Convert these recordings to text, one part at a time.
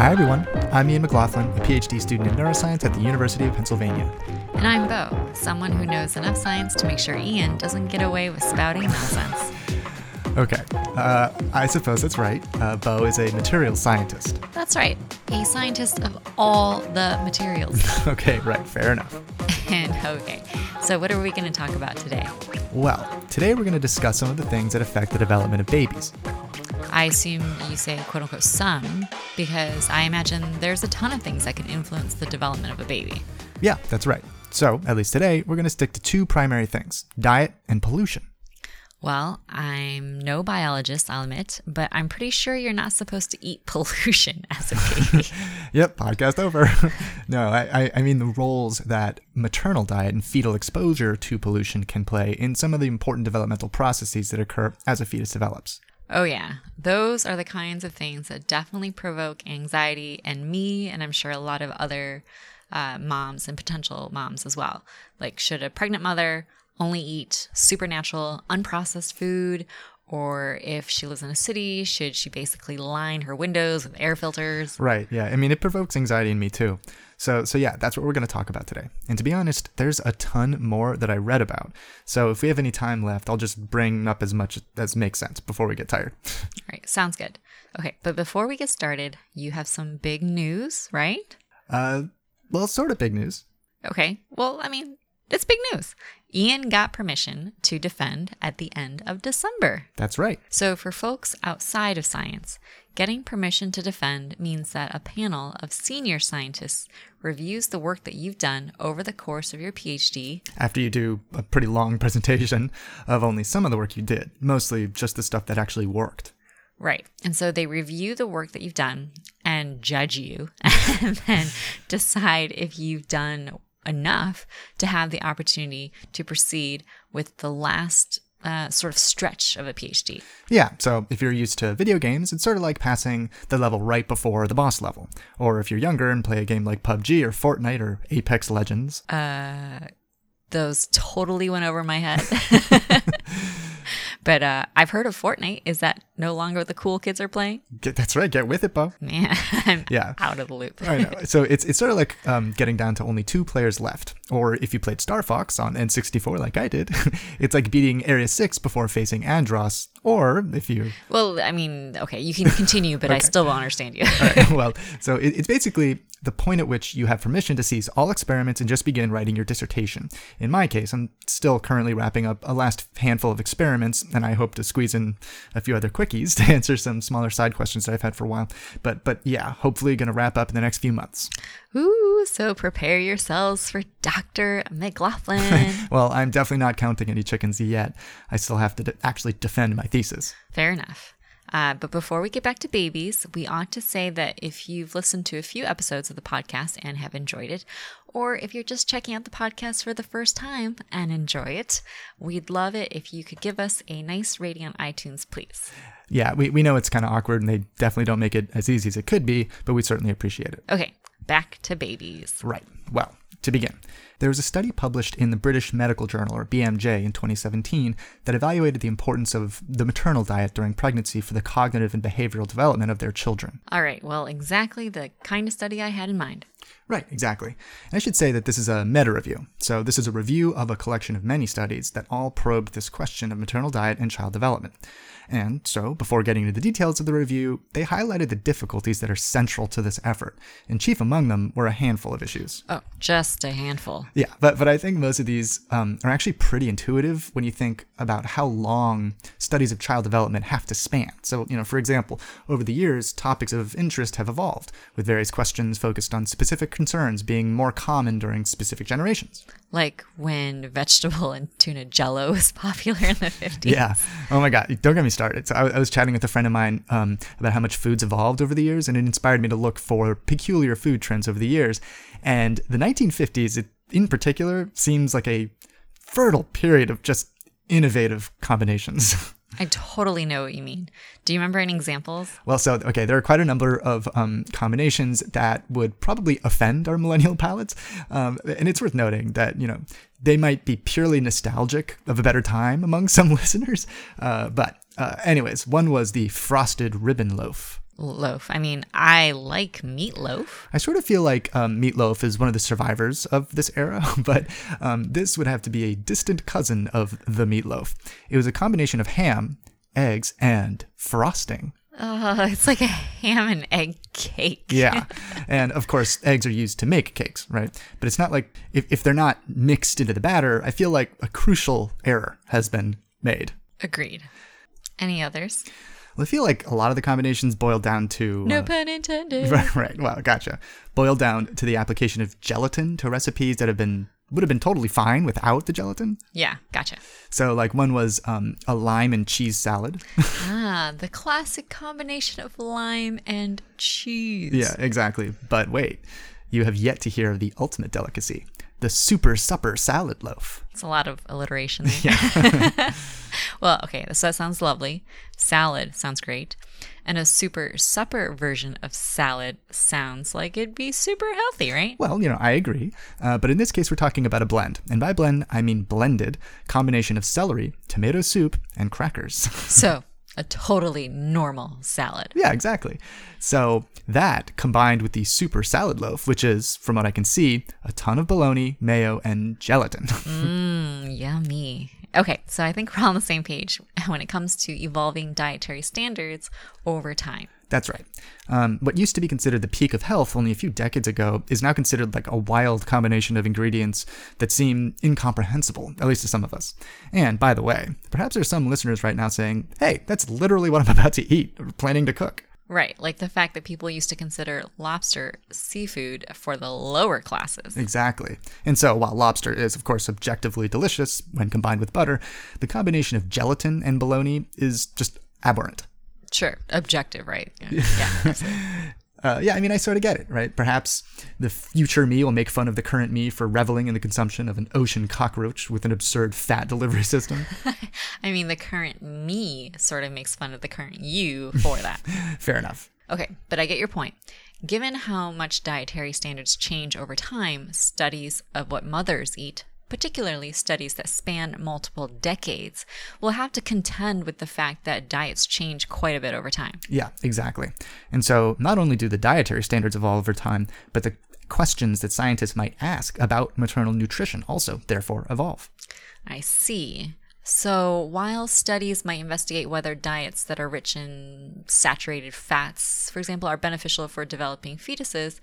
Hi, everyone. I'm Ian McLaughlin, a PhD student in neuroscience at the University of Pennsylvania. And I'm Bo, someone who knows enough science to make sure Ian doesn't get away with spouting nonsense. Okay, uh, I suppose that's right. Uh, Bo is a materials scientist. That's right, a scientist of all the materials. okay, right, fair enough. and okay, so what are we going to talk about today? Well, today we're going to discuss some of the things that affect the development of babies. I assume you say quote unquote some because I imagine there's a ton of things that can influence the development of a baby. Yeah, that's right. So, at least today, we're going to stick to two primary things diet and pollution. Well, I'm no biologist, I'll admit, but I'm pretty sure you're not supposed to eat pollution as a baby. yep, podcast over. no, I, I mean the roles that maternal diet and fetal exposure to pollution can play in some of the important developmental processes that occur as a fetus develops. Oh, yeah. Those are the kinds of things that definitely provoke anxiety in me, and I'm sure a lot of other uh, moms and potential moms as well. Like, should a pregnant mother only eat supernatural, unprocessed food? Or if she lives in a city, should she basically line her windows with air filters? Right. Yeah. I mean, it provokes anxiety in me too. So, so yeah, that's what we're going to talk about today. And to be honest, there's a ton more that I read about. So if we have any time left, I'll just bring up as much as makes sense before we get tired. All right, sounds good. Okay, but before we get started, you have some big news, right? Uh, well, sort of big news. Okay. Well, I mean, it's big news. Ian got permission to defend at the end of December. That's right. So, for folks outside of science, getting permission to defend means that a panel of senior scientists reviews the work that you've done over the course of your PhD. After you do a pretty long presentation of only some of the work you did, mostly just the stuff that actually worked. Right. And so they review the work that you've done and judge you and then decide if you've done enough to have the opportunity to proceed with the last uh, sort of stretch of a PhD. Yeah, so if you're used to video games, it's sort of like passing the level right before the boss level. Or if you're younger and play a game like PUBG or Fortnite or Apex Legends. Uh, those totally went over my head. But uh, I've heard of Fortnite. Is that no longer what the cool kids are playing? Get, that's right. Get with it, Bo. Man, I'm yeah. out of the loop. I know. So it's, it's sort of like um, getting down to only two players left. Or if you played Star Fox on N64 like I did, it's like beating Area 6 before facing Andross. Or if you. Well, I mean, okay, you can continue, but okay. I still won't understand you. Right. Well, so it, it's basically the point at which you have permission to cease all experiments and just begin writing your dissertation. In my case, I'm still currently wrapping up a last handful of experiments, and I hope to squeeze in a few other quickies to answer some smaller side questions that I've had for a while. But but yeah, hopefully going to wrap up in the next few months. Ooh, so prepare yourselves for Dr. McLaughlin. well, I'm definitely not counting any chickens yet. I still have to de- actually defend my thesis. Fair enough. Uh, but before we get back to babies, we ought to say that if you've listened to a few episodes of the podcast and have enjoyed it, or if you're just checking out the podcast for the first time and enjoy it, we'd love it if you could give us a nice rating on iTunes, please. Yeah, we, we know it's kind of awkward and they definitely don't make it as easy as it could be, but we certainly appreciate it. Okay, back to babies. Right. Well, to begin, there was a study published in the British Medical Journal, or BMJ, in 2017 that evaluated the importance of the maternal diet during pregnancy for the cognitive and behavioral development of their children. All right, well, exactly the kind of study I had in mind. Right, exactly. And I should say that this is a meta review. So, this is a review of a collection of many studies that all probed this question of maternal diet and child development. And so, before getting into the details of the review, they highlighted the difficulties that are central to this effort. And chief among them were a handful of issues. Oh, just a handful. Yeah, but, but I think most of these um, are actually pretty intuitive when you think about how long studies of child development have to span. So, you know, for example, over the years, topics of interest have evolved, with various questions focused on specific concerns being more common during specific generations. Like when vegetable and tuna jello was popular in the 50s. Yeah. Oh my God. Don't get me started. So I, I was chatting with a friend of mine um, about how much food's evolved over the years, and it inspired me to look for peculiar food trends over the years. And the 1950s, it, in particular, seems like a fertile period of just innovative combinations. I totally know what you mean. Do you remember any examples? Well, so, okay, there are quite a number of um, combinations that would probably offend our millennial palates. Um, and it's worth noting that, you know, they might be purely nostalgic of a better time among some listeners. Uh, but, uh, anyways, one was the frosted ribbon loaf. Loaf. I mean, I like meatloaf. I sort of feel like um, meatloaf is one of the survivors of this era, but um, this would have to be a distant cousin of the meatloaf. It was a combination of ham, eggs, and frosting. Uh, it's like a ham and egg cake. Yeah. and of course, eggs are used to make cakes, right? But it's not like if, if they're not mixed into the batter, I feel like a crucial error has been made. Agreed. Any others? I feel like a lot of the combinations boil down to. No uh, pun intended. Right, right. Well, gotcha. Boil down to the application of gelatin to recipes that have been would have been totally fine without the gelatin. Yeah, gotcha. So, like one was um, a lime and cheese salad. Ah, the classic combination of lime and cheese. yeah, exactly. But wait, you have yet to hear of the ultimate delicacy: the super supper salad loaf. It's a lot of alliteration there. well, okay, so that sounds lovely. Salad sounds great. And a super supper version of salad sounds like it'd be super healthy, right? Well, you know, I agree. Uh, but in this case, we're talking about a blend. And by blend, I mean blended combination of celery, tomato soup, and crackers. So, a totally normal salad. yeah, exactly. So that combined with the super salad loaf, which is, from what I can see, a ton of bologna, mayo, and gelatin. Mm, yummy. Okay, so I think we're all on the same page when it comes to evolving dietary standards over time. That's right. Um, what used to be considered the peak of health only a few decades ago is now considered like a wild combination of ingredients that seem incomprehensible, at least to some of us. And by the way, perhaps there's some listeners right now saying, hey, that's literally what I'm about to eat or planning to cook. Right, like the fact that people used to consider lobster seafood for the lower classes. Exactly. And so, while lobster is, of course, objectively delicious when combined with butter, the combination of gelatin and bologna is just abhorrent. Sure, objective, right? Yeah, yeah. Uh, yeah, I mean, I sort of get it, right? Perhaps the future me will make fun of the current me for reveling in the consumption of an ocean cockroach with an absurd fat delivery system. I mean, the current me sort of makes fun of the current you for that. Fair enough. Okay, but I get your point. Given how much dietary standards change over time, studies of what mothers eat, particularly studies that span multiple decades, will have to contend with the fact that diets change quite a bit over time. Yeah, exactly. And so, not only do the dietary standards evolve over time, but the questions that scientists might ask about maternal nutrition also, therefore, evolve. I see. So, while studies might investigate whether diets that are rich in saturated fats, for example, are beneficial for developing fetuses,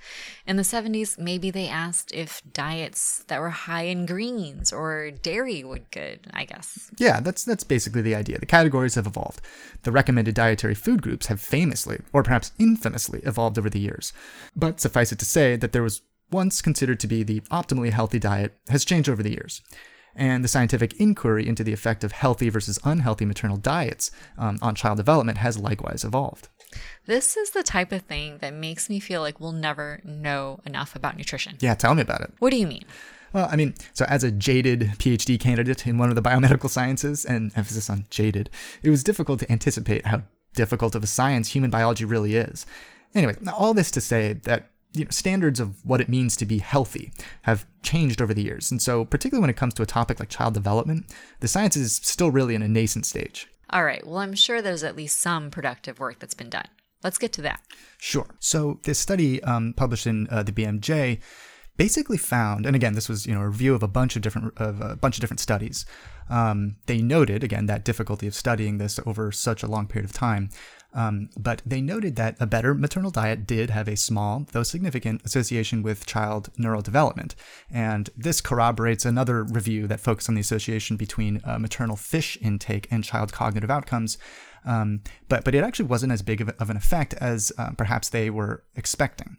in the 70s, maybe they asked if diets that were high in greens or dairy would good, I guess. Yeah, that's that's basically the idea. The categories have evolved. The recommended dietary food groups have famously, or perhaps infamously, evolved over the years. But suffice it to say that there was once considered to be the optimally healthy diet has changed over the years. And the scientific inquiry into the effect of healthy versus unhealthy maternal diets um, on child development has likewise evolved. This is the type of thing that makes me feel like we'll never know enough about nutrition. Yeah, tell me about it. What do you mean? Well, I mean, so as a jaded PhD candidate in one of the biomedical sciences, and emphasis on jaded, it was difficult to anticipate how difficult of a science human biology really is. Anyway, all this to say that you know, standards of what it means to be healthy have changed over the years. And so, particularly when it comes to a topic like child development, the science is still really in a nascent stage. All right, well, I'm sure there's at least some productive work that's been done. Let's get to that. Sure. So, this study um, published in uh, the BMJ basically found, and again, this was you know a review of a bunch of different of a bunch of different studies. Um, they noted again that difficulty of studying this over such a long period of time. Um, but they noted that a better maternal diet did have a small, though significant, association with child neural development. And this corroborates another review that focused on the association between uh, maternal fish intake and child cognitive outcomes. Um, but, but it actually wasn't as big of, a, of an effect as uh, perhaps they were expecting.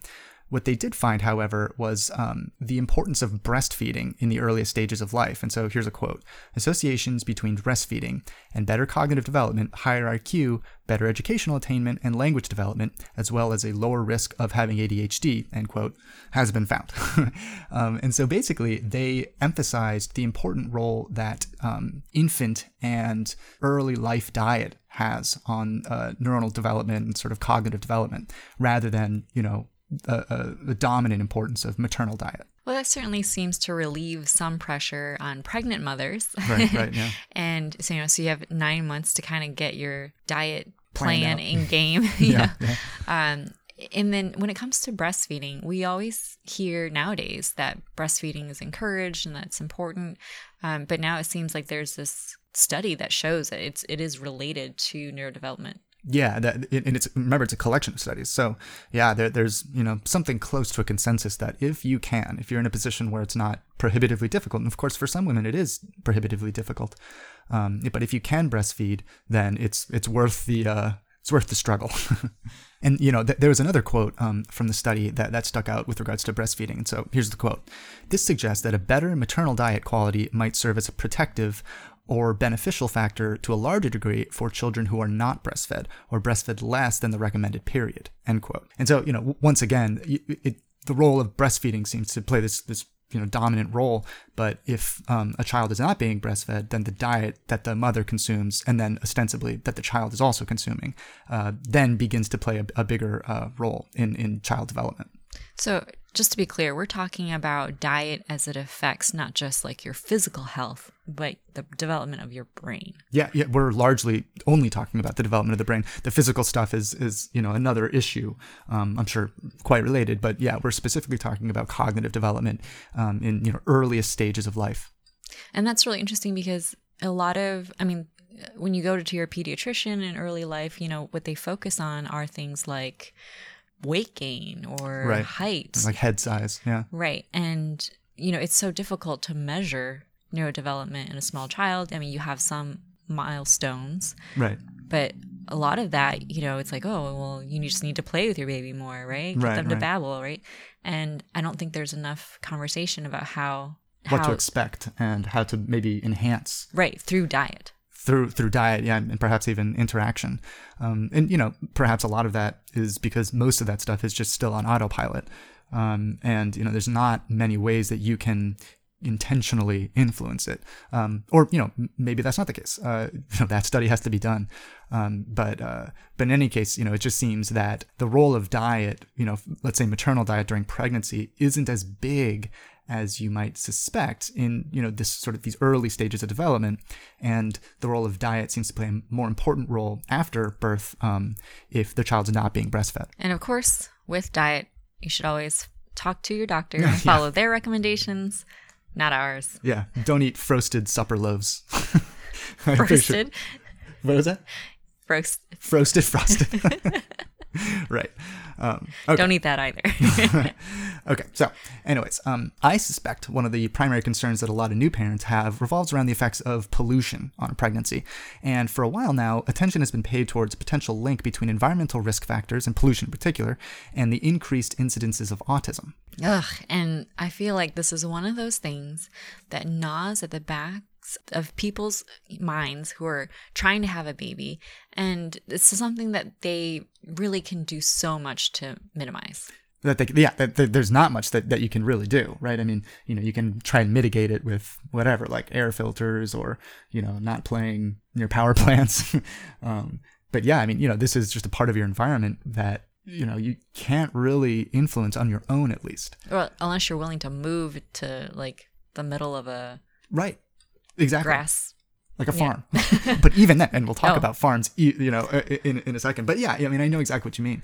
What they did find, however, was um, the importance of breastfeeding in the earliest stages of life. And so here's a quote Associations between breastfeeding and better cognitive development, higher IQ, better educational attainment, and language development, as well as a lower risk of having ADHD, end quote, has been found. um, and so basically, they emphasized the important role that um, infant and early life diet has on uh, neuronal development and sort of cognitive development, rather than, you know, the, the dominant importance of maternal diet. Well, that certainly seems to relieve some pressure on pregnant mothers. Right, right, yeah. and so, you know, so you have nine months to kind of get your diet plan in game. Yeah, yeah. Um, and then when it comes to breastfeeding, we always hear nowadays that breastfeeding is encouraged and that's important. Um, but now it seems like there's this study that shows that it's it is related to neurodevelopment. Yeah, that, and it's remember it's a collection of studies. So yeah, there, there's you know something close to a consensus that if you can, if you're in a position where it's not prohibitively difficult, and of course for some women it is prohibitively difficult, um, but if you can breastfeed, then it's it's worth the uh, it's worth the struggle. and you know, th- there was another quote um, from the study that that stuck out with regards to breastfeeding. And so here's the quote: "This suggests that a better maternal diet quality might serve as a protective." Or beneficial factor to a larger degree for children who are not breastfed or breastfed less than the recommended period. End quote. And so, you know, once again, it, the role of breastfeeding seems to play this this you know dominant role but if um, a child is not being breastfed then the diet that the mother consumes and then ostensibly that the child is also consuming uh, then begins to play a, a bigger uh, role in, in child development So, just to be clear, we're talking about diet as it affects not just like your physical health, but the development of your brain. yeah yeah we're largely only talking about the development of the brain the physical stuff is is you know another issue um, i'm sure quite related but yeah we're specifically talking about cognitive development um, in you know earliest stages of life And that's really interesting because a lot of, I mean, when you go to your pediatrician in early life, you know, what they focus on are things like weight gain or Right. height. like head size yeah right. And, you know, it's so difficult to measure neurodevelopment in a small child. I mean, you have some milestones, right but a lot of that, you know, it's like, oh, well, you just need to play with your baby more, right? Get Right, them to right. babble, right? And I don't think there's enough conversation about how, what how to expect and how to maybe enhance right through diet. Through through diet, yeah, and perhaps even interaction. Um, and you know, perhaps a lot of that is because most of that stuff is just still on autopilot. Um, and you know, there's not many ways that you can intentionally influence it. Um, or you know, maybe that's not the case. Uh, you know, that study has to be done. Um, but uh, but in any case, you know, it just seems that the role of diet, you know, let's say maternal diet during pregnancy, isn't as big as you might suspect in you know this sort of these early stages of development. And the role of diet seems to play a more important role after birth um, if the child's not being breastfed. And of course, with diet, you should always talk to your doctor and follow their recommendations, not ours. yeah. Don't eat frosted supper loaves. I'm sure- what was that? Roast. frosted frosted right um, okay. Don't eat that either. Okay, so, anyways, um, I suspect one of the primary concerns that a lot of new parents have revolves around the effects of pollution on a pregnancy. And for a while now, attention has been paid towards a potential link between environmental risk factors, and pollution in particular, and the increased incidences of autism. Ugh, and I feel like this is one of those things that gnaws at the of people's minds who are trying to have a baby, and this is something that they really can do so much to minimize. That they, yeah, that, that there's not much that, that you can really do, right? I mean, you know, you can try and mitigate it with whatever, like air filters or, you know, not playing near power plants. um, but yeah, I mean, you know, this is just a part of your environment that, you know, you can't really influence on your own at least. Well, unless you're willing to move to like the middle of a Right. Exactly. grass. Like a farm. but even then, and we'll talk Oh. about farms, you know, in, in a second. But yeah, I mean, I know exactly what you mean.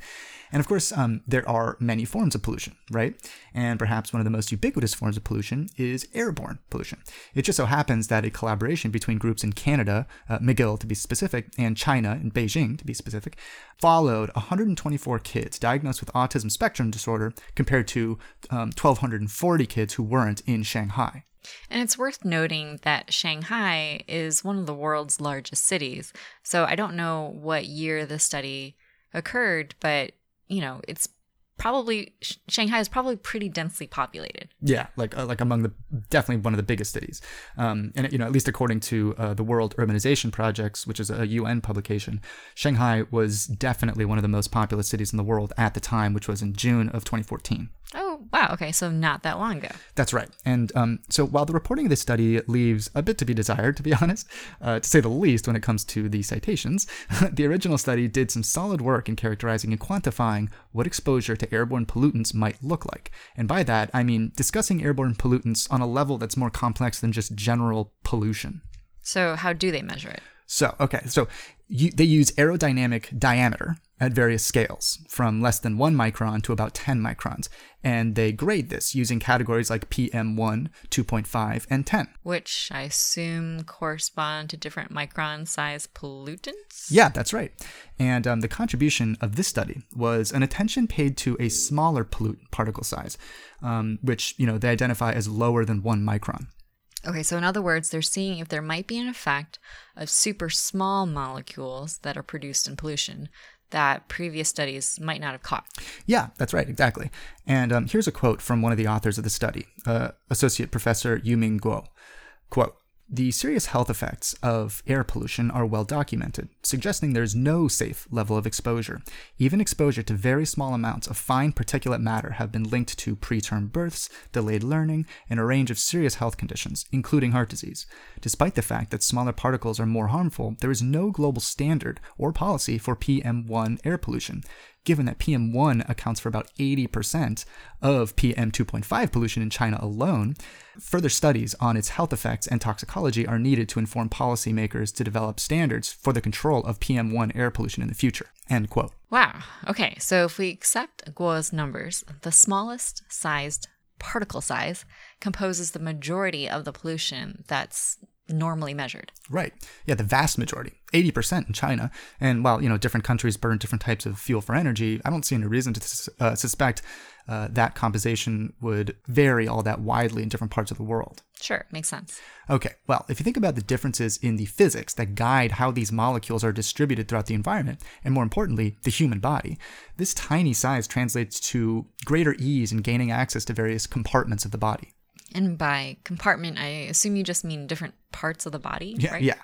And of course, um, there are many forms of pollution, right? And perhaps one of the most ubiquitous forms of pollution is airborne pollution. It just so happens that a collaboration between groups in Canada, uh, McGill to be specific, and China in Beijing to be specific, followed 124 kids diagnosed with autism spectrum disorder compared to um, 1,240 kids who weren't in Shanghai. And it's worth noting that Shanghai is one of the world's largest cities. So I don't know what year the study occurred, but you know, it's probably Shanghai is probably pretty densely populated. Yeah, like uh, like among the definitely one of the biggest cities, um, and you know at least according to uh, the World Urbanization Prospects, which is a UN publication, Shanghai was definitely one of the most populous cities in the world at the time, which was in June of 2014. Oh, wow. Okay, so not that long ago. That's right. And um, so while the reporting of this study leaves a bit to be desired, to be honest, uh, to say the least, when it comes to the citations, the original study did some solid work in characterizing and quantifying what exposure to airborne pollutants might look like. And by that, I mean discussing airborne pollutants on a level that's more complex than just general pollution. So how do they measure it? So, okay, so you, they use aerodynamic diameter at various scales, from less than 1 micron to about 10 microns, and they grade this using categories like PM1, 2.5, and 10. Which I assume correspond to different micron size pollutants? Yeah, that's right. And um, the contribution of this study was an attention paid to a smaller pollutant particle size, um, which you know they identify as lower than 1 micron. Okay, so in other words, they're seeing if there might be an effect of super small molecules that are produced in pollution that previous studies might not have caught. Yeah, that's right, exactly. And um, here's a quote from one of the authors of the study, uh, Associate Professor Yuming Guo. Quote, the serious health effects of air pollution are well documented, suggesting there's no safe level of exposure. Even exposure to very small amounts of fine particulate matter have been linked to preterm births, delayed learning, and a range of serious health conditions, including heart disease. Despite the fact that smaller particles are more harmful, there is no global standard or policy for PM1 air pollution given that PM1 accounts for about 80% of PM2.5 pollution in China alone, further studies on its health effects and toxicology are needed to inform policymakers to develop standards for the control of PM1 air pollution in the future. End quote. Wow. Okay, so if we accept Guo's numbers, the smallest sized particle size composes the majority of the pollution that's normally measured. Right. Yeah, the vast majority, 80% in China. And while, you know, different countries burn different types of fuel for energy, I don't see any reason to uh, suspect uh, that composition would vary all that widely in different parts of the world. Sure, makes sense. Okay, well, if you think about the differences in the physics that guide how these molecules are distributed throughout the environment, and more importantly, the human body, this tiny size translates to greater ease in gaining access to various compartments of the body. And by compartment, I assume you just mean different parts of the body, yeah, right? Yeah,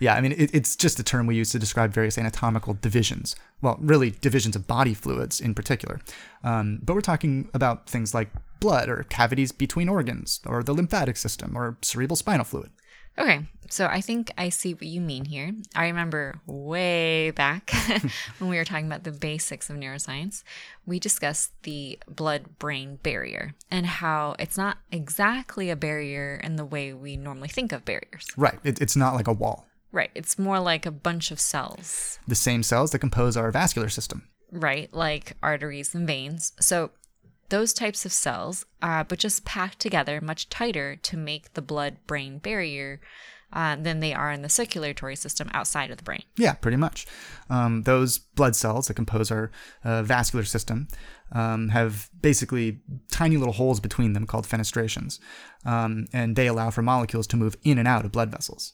yeah. I mean, it, it's just a term we use to describe various anatomical divisions. Well, really, divisions of body fluids in particular. Um, but we're talking about things like blood or cavities between organs, or the lymphatic system, or cerebral spinal fluid. Okay, so I think I see what you mean here. I remember way back when we were talking about the basics of neuroscience, we discussed the blood brain barrier and how it's not exactly a barrier in the way we normally think of barriers. Right, it, it's not like a wall. Right, it's more like a bunch of cells. The same cells that compose our vascular system. Right, like arteries and veins. So those types of cells, uh, but just packed together much tighter to make the blood brain barrier uh, than they are in the circulatory system outside of the brain. Yeah, pretty much. Um, those blood cells that compose our uh, vascular system um, have basically tiny little holes between them called fenestrations, um, and they allow for molecules to move in and out of blood vessels.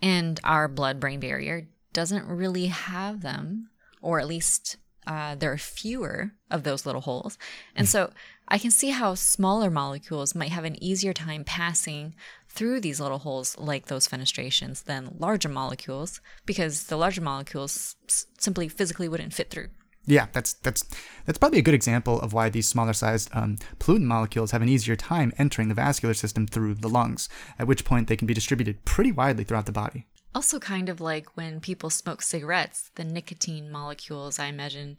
And our blood brain barrier doesn't really have them, or at least uh, there are fewer of those little holes. And so I can see how smaller molecules might have an easier time passing through these little holes like those fenestrations than larger molecules because the larger molecules simply physically wouldn't fit through. Yeah, that's that's that's probably a good example of why these smaller sized um, pollutant molecules have an easier time entering the vascular system through the lungs, at which point they can be distributed pretty widely throughout the body. Also, kind of like when people smoke cigarettes, the nicotine molecules, I imagine,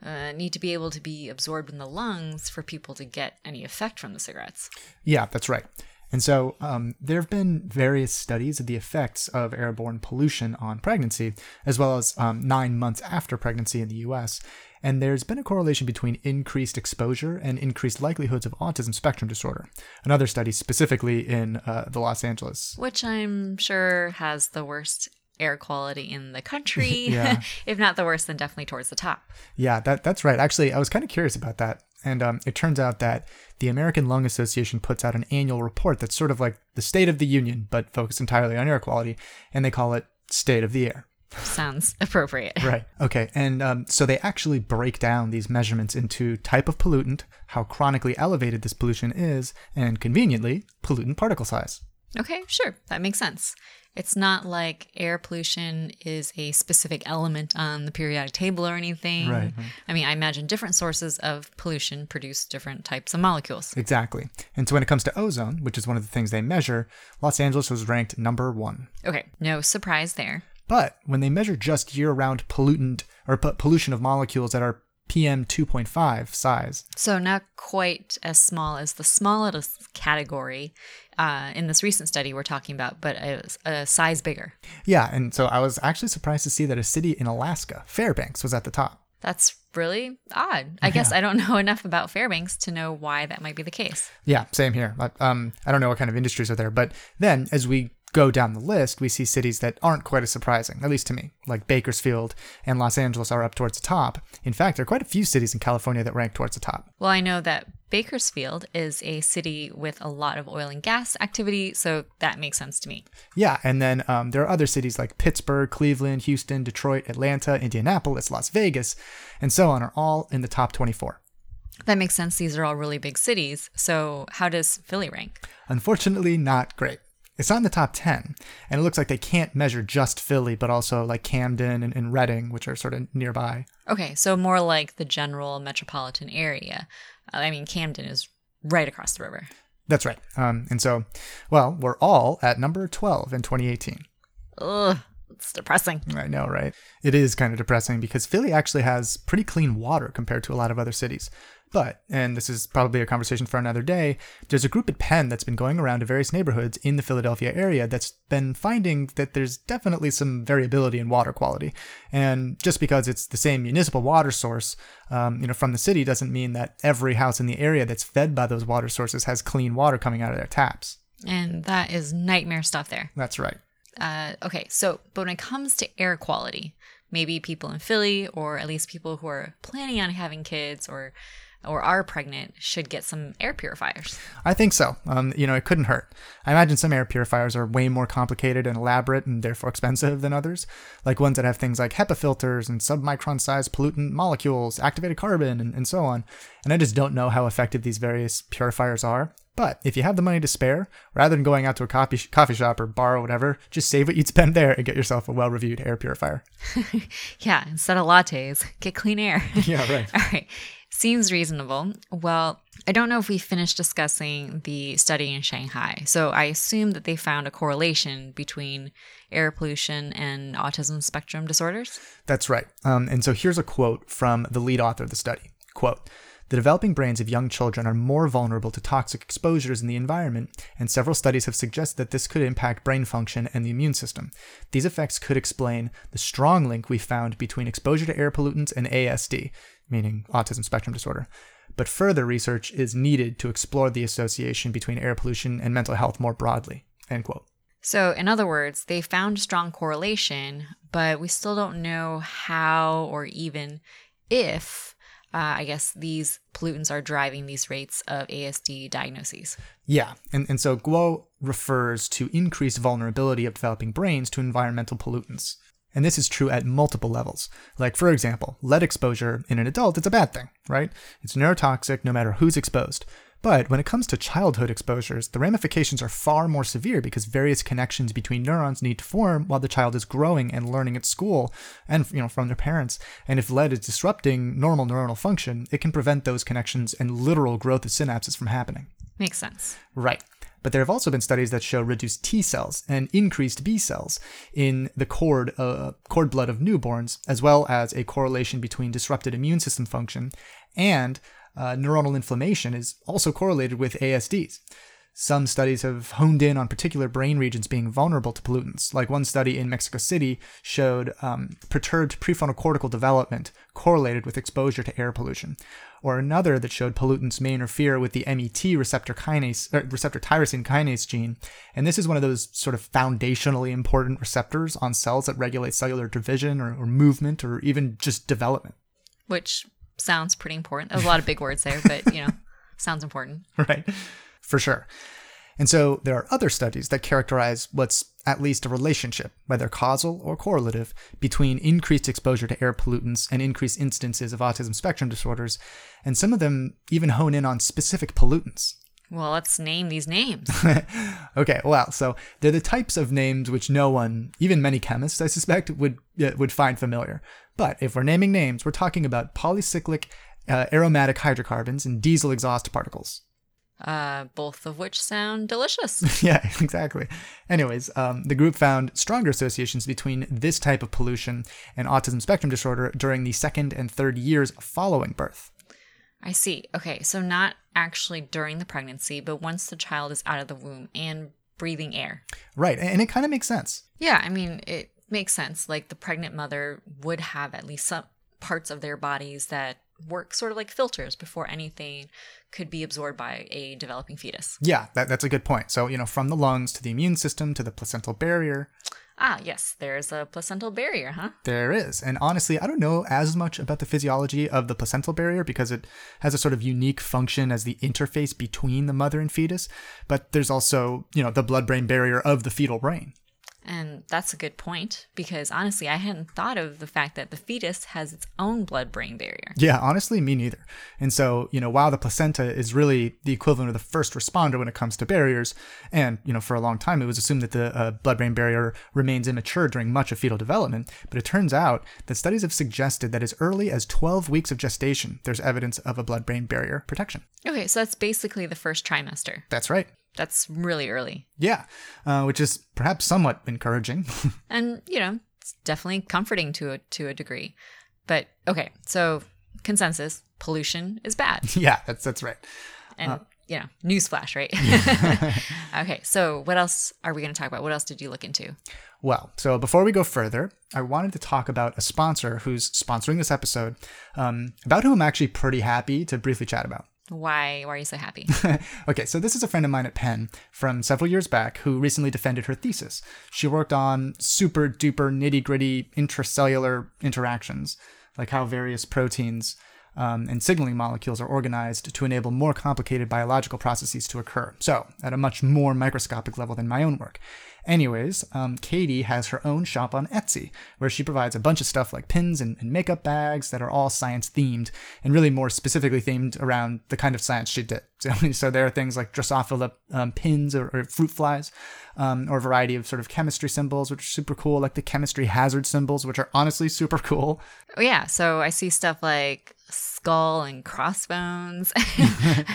uh, need to be able to be absorbed in the lungs for people to get any effect from the cigarettes. Yeah, that's right. And so um, there have been various studies of the effects of airborne pollution on pregnancy, as well as um, nine months after pregnancy in the US. And there's been a correlation between increased exposure and increased likelihoods of autism spectrum disorder. Another study specifically in uh, the Los Angeles. Which I'm sure has the worst air quality in the country. Yeah. if not the worst, then definitely towards the top. Yeah, that, that's right. Actually, I was kind of curious about that. And um, it turns out that the American Lung Association puts out an annual report that's sort of like the State of the Union, but focused entirely on air quality, and they call it State of the Air. Sounds appropriate. Right. Okay. And um, so they actually break down these measurements into type of pollutant, how chronically elevated this pollution is, and conveniently, pollutant particle size. Okay, sure. That makes sense. It's not like air pollution is a specific element on the periodic table or anything. Right, right. I mean, I imagine different sources of pollution produce different types of molecules. Exactly. And so when it comes to ozone, which is one of the things they measure, Los Angeles was ranked number one. Okay, no surprise there. But when they measure just year round pollutant or p- pollution of molecules that are PM 2.5 size. So, not quite as small as the smallest category uh, in this recent study we're talking about, but a, a size bigger. Yeah, and so I was actually surprised to see that a city in Alaska, Fairbanks, was at the top. That's really odd. I guess I don't know enough about Fairbanks to know why that might be the case. Yeah, same here. Um, I don't know what kind of industries are there, but then as we go down the list, we see cities that aren't quite as surprising, at least to me, like Bakersfield and Los Angeles are up towards the top. In fact, there are quite a few cities in California that rank towards the top. Well, I know that Bakersfield is a city with a lot of oil and gas activity, so that makes sense to me. Yeah, and then um, there are other cities like Pittsburgh, Cleveland, Houston, Detroit, Atlanta, Indianapolis, Las Vegas, and so on are all in the top 24. That makes sense. These are all really big cities. So, how does Philly rank? Unfortunately, not great. It's not in the top 10, and it looks like they can't measure just Philly, but also like Camden and, and Reading, which are sort of nearby. Okay, so more like the general metropolitan area. Uh, I mean, Camden is right across the river. That's right. Um, and so, well, we're all at number 12 in 2018. Ugh, it's depressing. I know, right? It is kind of depressing because Philly actually has pretty clean water compared to a lot of other cities. But, and this is probably a conversation for another day, there's a group at Penn that's been going around to various neighborhoods in the Philadelphia area that's been finding that there's definitely some variability in water quality. And just because it's the same municipal water source, um, you know, from the city doesn't mean that every house in the area that's fed by those water sources has clean water coming out of their taps. And that is nightmare stuff there. That's right. Uh, okay, so, but when it comes to air quality, maybe people in Philly, or at least people who are planning on having kids or or are pregnant should get some air purifiers. I think so. Um, you know, it couldn't hurt. I imagine some air purifiers are way more complicated and elaborate and therefore expensive than others, like ones that have things like HEPA filters and submicron sized pollutant molecules, activated carbon, and, and so on. And I just don't know how effective these various purifiers are. But if you have the money to spare, rather than going out to a coffee, coffee shop or bar or whatever, just save what you'd spend there and get yourself a well reviewed air purifier. yeah, instead of lattes, get clean air. yeah, right. All right. Seems reasonable. Well, I don't know if we finished discussing the study in Shanghai. So I assume that they found a correlation between air pollution and autism spectrum disorders. That's right. Um, and so here's a quote from the lead author of the study. Quote, the developing brains of young children are more vulnerable to toxic exposures in the environment, and several studies have suggested that this could impact brain function and the immune system. These effects could explain the strong link we found between exposure to air pollutants and ASD, meaning autism spectrum disorder. But further research is needed to explore the association between air pollution and mental health more broadly. End quote. So, in other words, they found strong correlation, but we still don't know how or even if uh, I guess these pollutants are driving these rates of ASD diagnoses. Yeah, and, and so Guo refers to increased vulnerability of developing brains to environmental pollutants. And this is true at multiple levels. Like, for example, lead exposure in an adult is a bad thing, right? It's neurotoxic no matter who's exposed. But when it comes to childhood exposures, the ramifications are far more severe because various connections between neurons need to form while the child is growing and learning at school and you know from their parents. And if lead is disrupting normal neuronal function, it can prevent those connections and literal growth of synapses from happening. Makes sense. Right. But there have also been studies that show reduced T cells and increased B cells in the cord, uh, cord blood of newborns, as well as a correlation between disrupted immune system function and uh, neuronal inflammation is also correlated with ASDs. Some studies have honed in on particular brain regions being vulnerable to pollutants. Like one study in Mexico City showed um, perturbed prefrontal cortical development correlated with exposure to air pollution, or another that showed pollutants may interfere with the MET receptor kinase, er, receptor tyrosine kinase gene. And this is one of those sort of foundationally important receptors on cells that regulate cellular division or, or movement or even just development. Which sounds pretty important. There's a lot of big words there, but you know, sounds important. Right. For sure. And so there are other studies that characterize what's at least a relationship, whether causal or correlative, between increased exposure to air pollutants and increased instances of autism spectrum disorders. And some of them even hone in on specific pollutants. Well, let's name these names. okay, well, so they're the types of names which no one, even many chemists, I suspect, would uh, would find familiar. But if we're naming names, we're talking about polycyclic uh, aromatic hydrocarbons and diesel exhaust particles. Uh, both of which sound delicious. yeah, exactly. Anyways, um, the group found stronger associations between this type of pollution and autism spectrum disorder during the second and third years following birth. I see. Okay, so not actually during the pregnancy, but once the child is out of the womb and breathing air. Right, and it kind of makes sense. Yeah, I mean, it makes sense. Like the pregnant mother would have at least some parts of their bodies that work sort of like filters before anything could be absorbed by a developing fetus. Yeah, that, that's a good point. So, you know, from the lungs to the immune system to the placental barrier. Ah, yes, there's a placental barrier, huh? There is. And honestly, I don't know as much about the physiology of the placental barrier because it has a sort of unique function as the interface between the mother and fetus. But there's also, you know, the blood brain barrier of the fetal brain. And that's a good point because honestly, I hadn't thought of the fact that the fetus has its own blood brain barrier. Yeah, honestly, me neither. And so, you know, while the placenta is really the equivalent of the first responder when it comes to barriers, and, you know, for a long time it was assumed that the uh, blood brain barrier remains immature during much of fetal development, but it turns out that studies have suggested that as early as 12 weeks of gestation, there's evidence of a blood brain barrier protection. Okay, so that's basically the first trimester. That's right. That's really early. Yeah, uh, which is perhaps somewhat encouraging. and, you know, it's definitely comforting to a, to a degree. But okay, so consensus pollution is bad. yeah, that's, that's right. And, uh, you know, newsflash, right? okay, so what else are we going to talk about? What else did you look into? Well, so before we go further, I wanted to talk about a sponsor who's sponsoring this episode, um, about whom I'm actually pretty happy to briefly chat about. Why, why are you so happy? okay, so this is a friend of mine at Penn from several years back who recently defended her thesis. She worked on super duper nitty gritty intracellular interactions, like how various proteins um, and signaling molecules are organized to enable more complicated biological processes to occur. So, at a much more microscopic level than my own work. Anyways, um, Katie has her own shop on Etsy, where she provides a bunch of stuff like pins and, and makeup bags that are all science themed, and really more specifically themed around the kind of science she did. So, so there are things like Drosophila um, pins or, or, fruit flies, um, or a variety of sort of chemistry symbols, which are super cool, like the chemistry hazard symbols, which are honestly super cool. Oh, yeah. So I see stuff like skull and crossbones,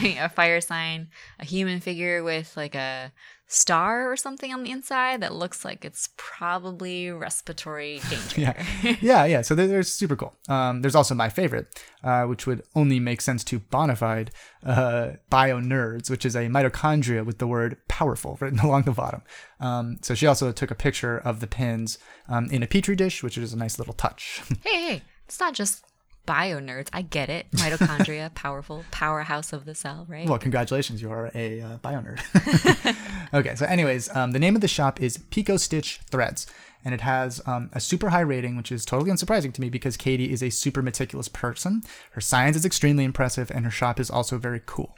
a fire sign, a human figure with like a star or something on the inside that looks like it's probably respiratory danger. yeah, yeah, yeah. So they're, they're super cool. Um, there's also my favorite, uh, which would only make sense to bonafide uh, bio nerds, which is a mitochondria with the word powerful written along the bottom. Um, so she also took a picture of the pins um, in a petri dish, which is a nice little touch. hey, hey, it's not just bio nerds. I get it. Mitochondria, powerful powerhouse of the cell, right? Well, congratulations, you are a uh, bio nerd. okay, so anyways, um, the name of the shop is Pico Stitch Threads, and it has um, a super high rating, which is totally unsurprising to me because Katie is a super meticulous person. Her science is extremely impressive, and her shop is also very cool.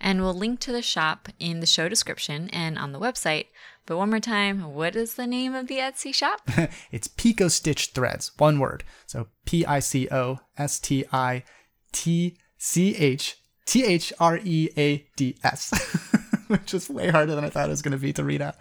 And we'll link to the shop in the show description and on the website. But one more time, what is the name of the Etsy shop? it's Pico Stitch Threads, one word. So P I C O S T I T C H T H R E A D S. Which is way harder than I thought it was going to be to read out.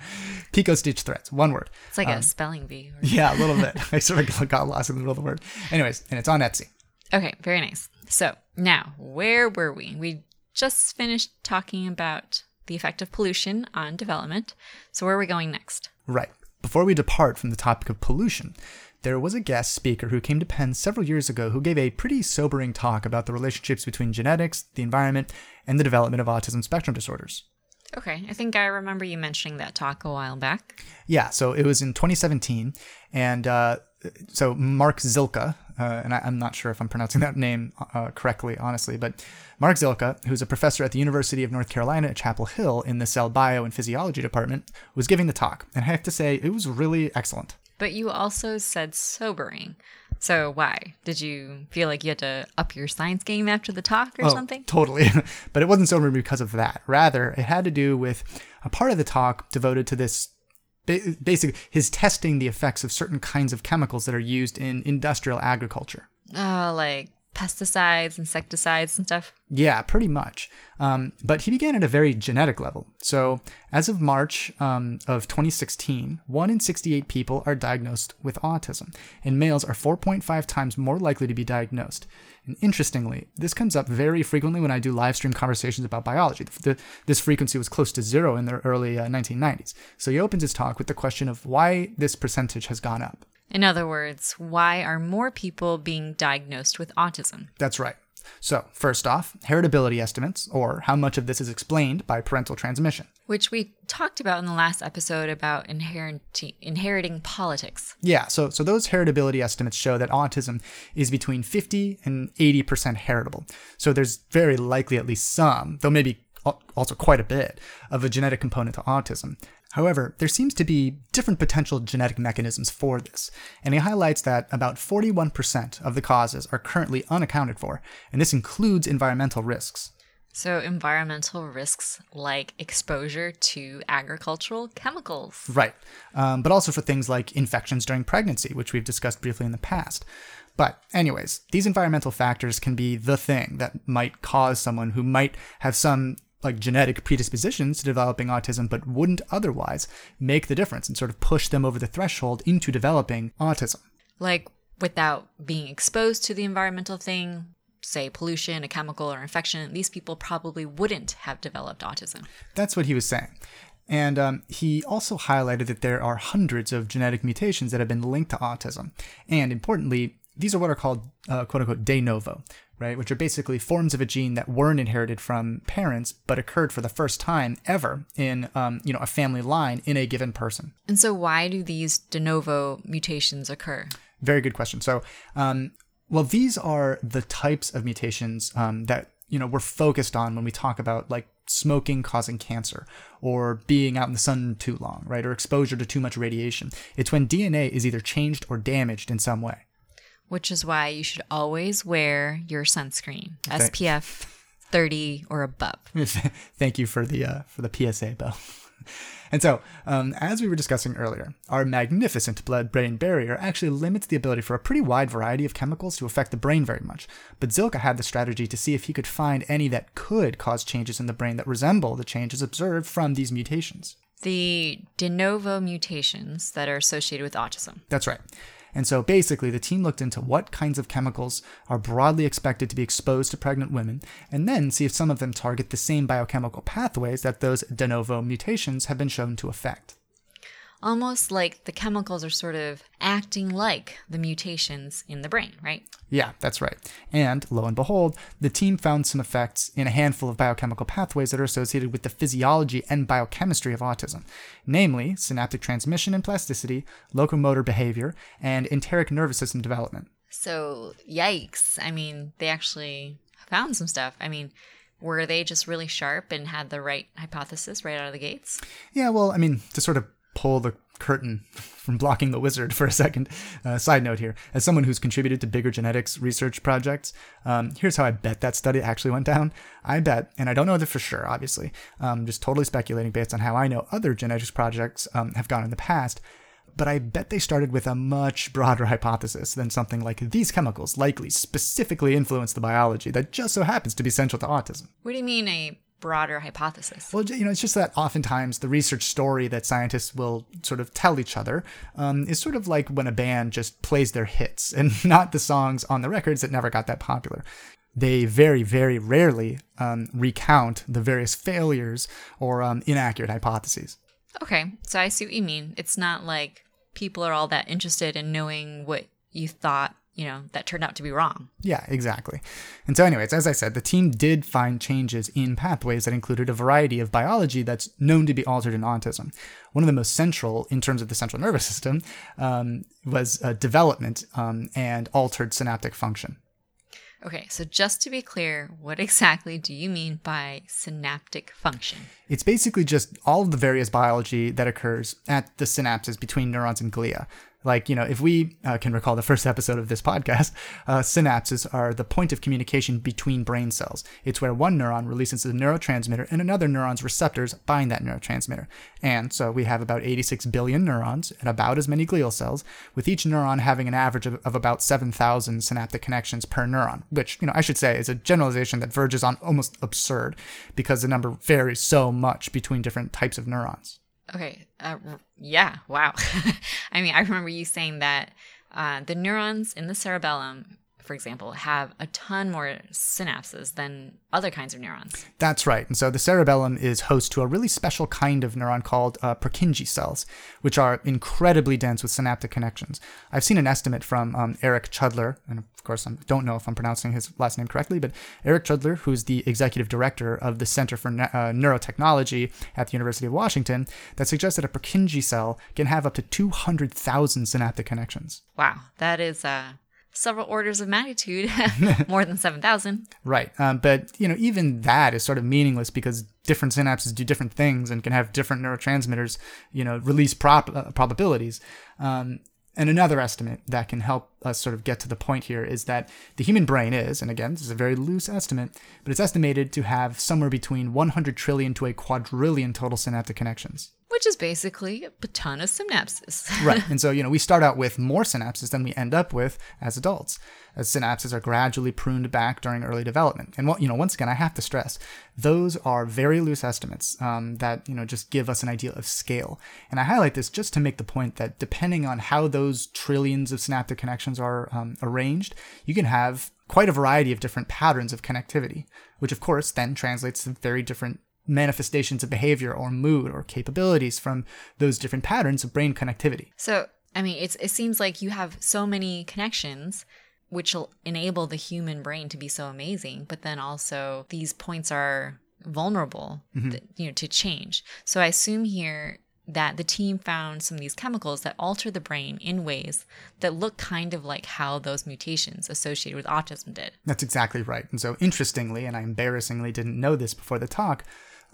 Pico Stitch Threads, one word. It's like um, a spelling bee. Yeah, a little bit. I sort of got lost in the middle of the word. Anyways, and it's on Etsy. Okay, very nice. So now, where were we? We just finished talking about the effect of pollution on development. So, where are we going next? Right. Before we depart from the topic of pollution, there was a guest speaker who came to Penn several years ago who gave a pretty sobering talk about the relationships between genetics, the environment, and the development of autism spectrum disorders. Okay, I think I remember you mentioning that talk a while back. Yeah, so it was in 2017, and uh, so Mark Zylka, uh, and I, am not sure if I'm pronouncing that name uh, correctly, honestly, but Mark Zylka, who's a professor at the University of North Carolina at Chapel Hill in the cell bio and physiology department, was giving the talk, and I have to say it was really excellent. But you also said sobering. So why? Did you feel like you had to up your science game after the talk or oh, something? Totally. but it wasn't sobering because of that. Rather, it had to do with a part of the talk devoted to this basically his testing the effects of certain kinds of chemicals that are used in industrial agriculture. Oh, like pesticides, insecticides, and stuff? Yeah, pretty much. Um, but he began at a very genetic level. So, as of March um, of 2016, 1 in 68 people are diagnosed with autism, and males are 4.5 times more likely to be diagnosed. And interestingly, this comes up very frequently when I do live stream conversations about biology. The, this frequency was close to zero in the early uh, 1990s. So he opens his talk with the question of why this percentage has gone up. In other words, why are more people being diagnosed with autism? That's right. So, first off, heritability estimates, or how much of this is explained by parental transmission. Which we talked about in the last episode about inheriting, inheriting politics. Yeah, so, so those heritability estimates show that autism is between 50 and 80% heritable. So there's very likely at least some, though maybe also quite a bit, of a genetic component to autism. However, there seems to be different potential genetic mechanisms for this, and he highlights that about 41% of the causes are currently unaccounted for, and this includes environmental risks. So, environmental risks like exposure to agricultural chemicals. Right, um, but also for things like infections during pregnancy, which we've discussed briefly in the past. But, anyways, these environmental factors can be the thing that might cause someone who might have some like genetic predispositions to developing autism but wouldn't otherwise make the difference and sort of push them over the threshold into developing autism. Like without being exposed to the environmental thing, say pollution, a chemical, or infection, these people probably wouldn't have developed autism. That's what he was saying. And um, he also highlighted that there are hundreds of genetic mutations that have been linked to autism. And importantly, these are what are called uh, quote unquote de novo, right? Which are basically forms of a gene that weren't inherited from parents, but occurred for the first time ever in, um, you know, a family line in a given person. And so, why do these de novo mutations occur? Very good question. So, um, well, these are the types of mutations um, that you know we're focused on when we talk about like smoking causing cancer or being out in the sun too long, right? Or exposure to too much radiation. It's when DNA is either changed or damaged in some way which is why you should always wear your sunscreen, SPF 30 or above. Thank you for the uh, for the PSA, Bill. And so, um, as we were discussing earlier, our magnificent blood brain barrier actually limits the ability for a pretty wide variety of chemicals to affect the brain very much. But Zylka had the strategy to see if he could find any that could cause changes in the brain that resemble the changes observed from these mutations. The de novo mutations that are associated with autism. That's right. And so basically, the team looked into what kinds of chemicals are broadly expected to be exposed to pregnant women, and then see if some of them target the same biochemical pathways that those de novo mutations have been shown to affect almost like the chemicals are sort of acting like the mutations in the brain, right? Yeah, that's right. And lo and behold, the team found some effects in a handful of biochemical pathways that are associated with the physiology and biochemistry of autism, namely synaptic transmission and plasticity, locomotor behavior, and enteric nervous system development. So, yikes. I mean, they actually found some stuff. I mean, were they just really sharp and had the right hypothesis right out of the gates? Yeah, well, I mean, to sort of pull the curtain from blocking the wizard for a second. Uh, side note here: as someone who's contributed to bigger genetics research projects, um, here's how I bet that study actually went down. I bet, and I don't know that for sure, obviously, um, just totally speculating based on how I know other genetics projects um, have gone in the past. But I bet they started with a much broader hypothesis than something like these chemicals likely specifically influence the biology that just so happens to be central to autism. What do you mean a broader hypothesis? Well, you know, it's just that oftentimes the research story that scientists will sort of tell each other um, is sort of like when a band just plays their hits and not the songs on the records that never got that popular. They very, very rarely um, recount the various failures or um, inaccurate hypotheses. Okay, so I see what you mean. It's not like people are all that interested in knowing what you thought you know, that turned out to be wrong. Yeah, exactly. And so, anyways, as I said, the team did find changes in pathways that included a variety of biology that's known to be altered in autism. One of the most central, in terms of the central nervous system, um, was uh, development um, and altered synaptic function. Okay, so just to be clear, what exactly do you mean by synaptic function? It's basically just all of the various biology that occurs at the synapses between neurons and glia. Like, you know, if we uh, can recall the first episode of this podcast, uh, synapses are the point of communication between brain cells. It's where one neuron releases a neurotransmitter and another neuron's receptors bind that neurotransmitter. And so we have about 86 billion neurons and about as many glial cells, with each neuron having an average of, of about 7,000 synaptic connections per neuron, which, you know, I should say is a generalization that verges on almost absurd because the number varies so much between different types of neurons. Okay. Uh, yeah. Wow. I mean, I remember you saying that uh, the neurons in the cerebellum, for example, have a ton more synapses than other kinds of neurons. That's right. And so the cerebellum is host to a really special kind of neuron called uh, Purkinje cells, which are incredibly dense with synaptic connections. I've seen an estimate from um, Eric Chudler, and of course, I don't know if I'm pronouncing his last name correctly, but Eric Chudler, who's the executive director of the Center for ne- uh, Neurotechnology at the University of Washington, that suggests that a Purkinje cell can have up to 200,000 synaptic connections. Wow. That is uh, several orders of magnitude more than 7,000. Right. Um, but, you know, even that is sort of meaningless because different synapses do different things and can have different neurotransmitters, you know, release prop- uh, probabilities. Um, and another estimate that can help us sort of get to the point here is that the human brain is, and again, this is a very loose estimate, but it's estimated to have somewhere between 100 trillion to a quadrillion total synaptic connections. Which is basically a ton of synapses. right. And so, you know, we start out with more synapses than we end up with as adults, as synapses are gradually pruned back during early development. And, you know, once again, I have to stress, those are very loose estimates um, that, you know, just give us an idea of scale. And I highlight this just to make the point that depending on how those trillions of synaptic connections are um, arranged, you can have quite a variety of different patterns of connectivity, which of course then translates to very different manifestations of behavior or mood or capabilities from those different patterns of brain connectivity. So, I mean, it's, it seems like you have so many connections which will enable the human brain to be so amazing, but then also these points are vulnerable mm-hmm. you know to change. So I assume here that the team found some of these chemicals that alter the brain in ways that look kind of like how those mutations associated with autism did. That's exactly right. And so, interestingly, and I embarrassingly didn't know this before the talk,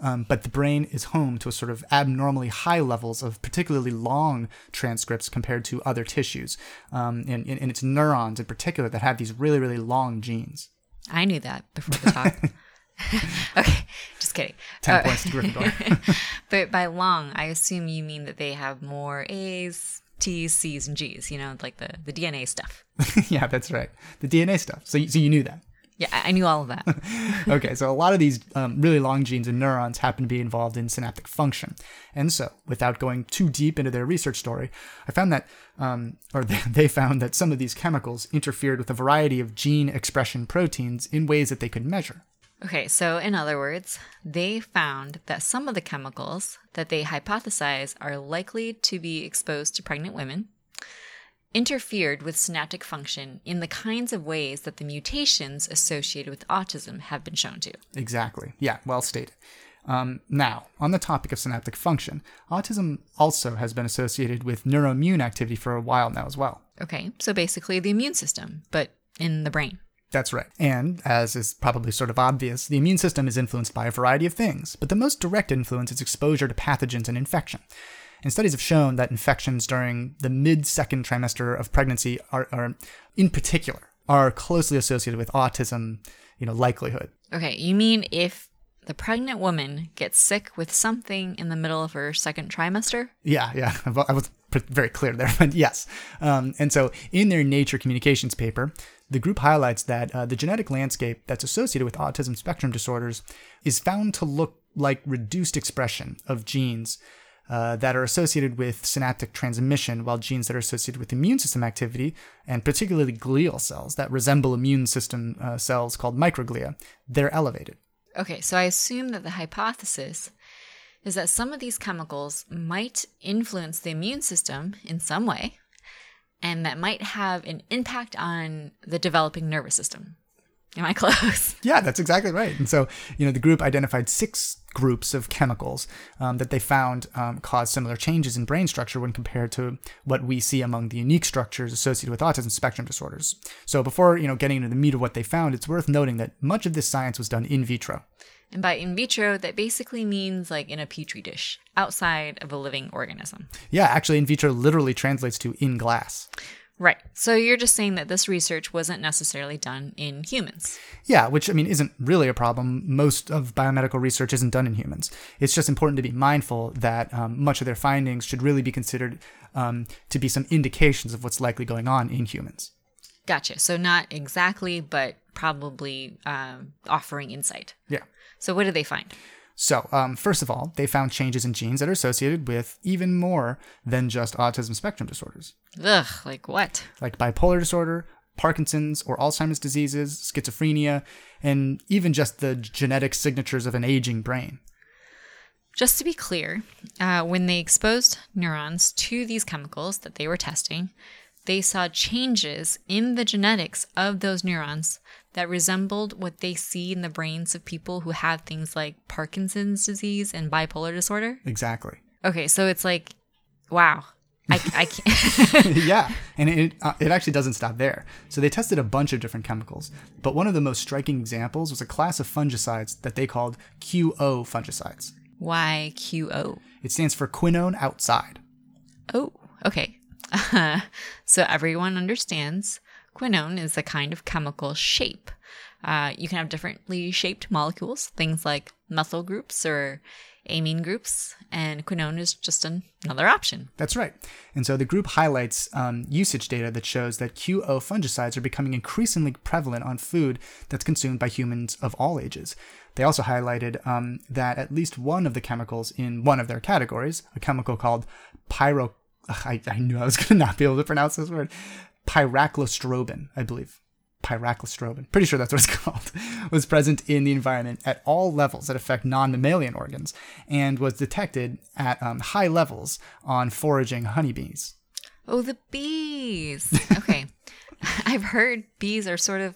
um, but the brain is home to a sort of abnormally high levels of particularly long transcripts compared to other tissues, um, and, and its neurons in particular that have these really, really long genes. I knew that before the talk. okay, just kidding. 10 uh, points to Gryffindor. but by long, I assume you mean that they have more A's, T's, C's, and G's, you know, like the, the DNA stuff. yeah, that's right. The DNA stuff. So, so you knew that. Yeah, I knew all of that. okay, so a lot of these um, really long genes and neurons happen to be involved in synaptic function. And so, without going too deep into their research story, I found that, um, or they found that some of these chemicals interfered with a variety of gene expression proteins in ways that they could measure. Okay, so in other words, they found that some of the chemicals that they hypothesize are likely to be exposed to pregnant women interfered with synaptic function in the kinds of ways that the mutations associated with autism have been shown to. Exactly. Yeah, well stated. Um, now, on the topic of synaptic function, autism also has been associated with neuroimmune activity for a while now as well. Okay, so basically the immune system, but in the brain. That's right. And, as is probably sort of obvious, the immune system is influenced by a variety of things, but the most direct influence is exposure to pathogens and infection. And studies have shown that infections during the mid second trimester of pregnancy are, are, in particular, are closely associated with autism, you know, likelihood. Okay, you mean if the pregnant woman gets sick with something in the middle of her second trimester? Yeah, yeah. I was very clear there, but yes. Um, and so in their Nature Communications paper, the group highlights that uh, the genetic landscape that's associated with autism spectrum disorders is found to look like reduced expression of genes uh, that are associated with synaptic transmission, while genes that are associated with immune system activity, and particularly glial cells that resemble immune system uh, cells called microglia, they're elevated. Okay, so I assume that the hypothesis is that some of these chemicals might influence the immune system in some way, and that might have an impact on the developing nervous system. Am I close? Yeah, that's exactly right. And so, you know, the group identified six groups of chemicals um, that they found um, cause similar changes in brain structure when compared to what we see among the unique structures associated with autism spectrum disorders. So, before you know getting into the meat of what they found, it's worth noting that much of this science was done in vitro. And by in vitro, that basically means like in a petri dish, outside of a living organism. Yeah, actually, in vitro literally translates to in glass. Right. So you're just saying that this research wasn't necessarily done in humans. Yeah, which I mean isn't really a problem. Most of biomedical research isn't done in humans. It's just important to be mindful that um, much of their findings should really be considered um, to be some indications of what's likely going on in humans. Gotcha. So not exactly, but probably um, offering insight. Yeah. So what did they find? So, um, first of all, they found changes in genes that are associated with even more than just autism spectrum disorders, Ugh, like what? like bipolar disorder, Parkinson's or Alzheimer's diseases, schizophrenia, and even just the genetic signatures of an aging brain. Just to be clear, uh, when they exposed neurons to these chemicals that they were testing, they saw changes in the genetics of those neurons that resembled what they see in the brains of people who have things like Parkinson's disease and bipolar disorder. Exactly. Okay, so it's like, wow. I, I can't. yeah, and it uh, it actually doesn't stop there. So they tested a bunch of different chemicals, but one of the most striking examples was a class of fungicides that they called QO fungicides. YQO. It stands for quinone outside. Oh, okay. so everyone understands quinone is a kind of chemical shape. Uh, you can have differently shaped molecules, things like methyl groups or amine groups, and quinone is just an, another option. That's right. And so the group highlights um, usage data that shows that QO fungicides are becoming increasingly prevalent on food that's consumed by humans of all ages. They also highlighted um, that at least one of the chemicals in one of their categories, a chemical called pyro, ugh, I, I knew I was going to not be able to pronounce this word, pyraclostrobin, I believe. Pyraclostrobin, pretty sure that's what it's called, was present in the environment at all levels that affect non mammalian organs and was detected at um, high levels on foraging honeybees. Oh, the bees. Okay. I've heard bees are sort of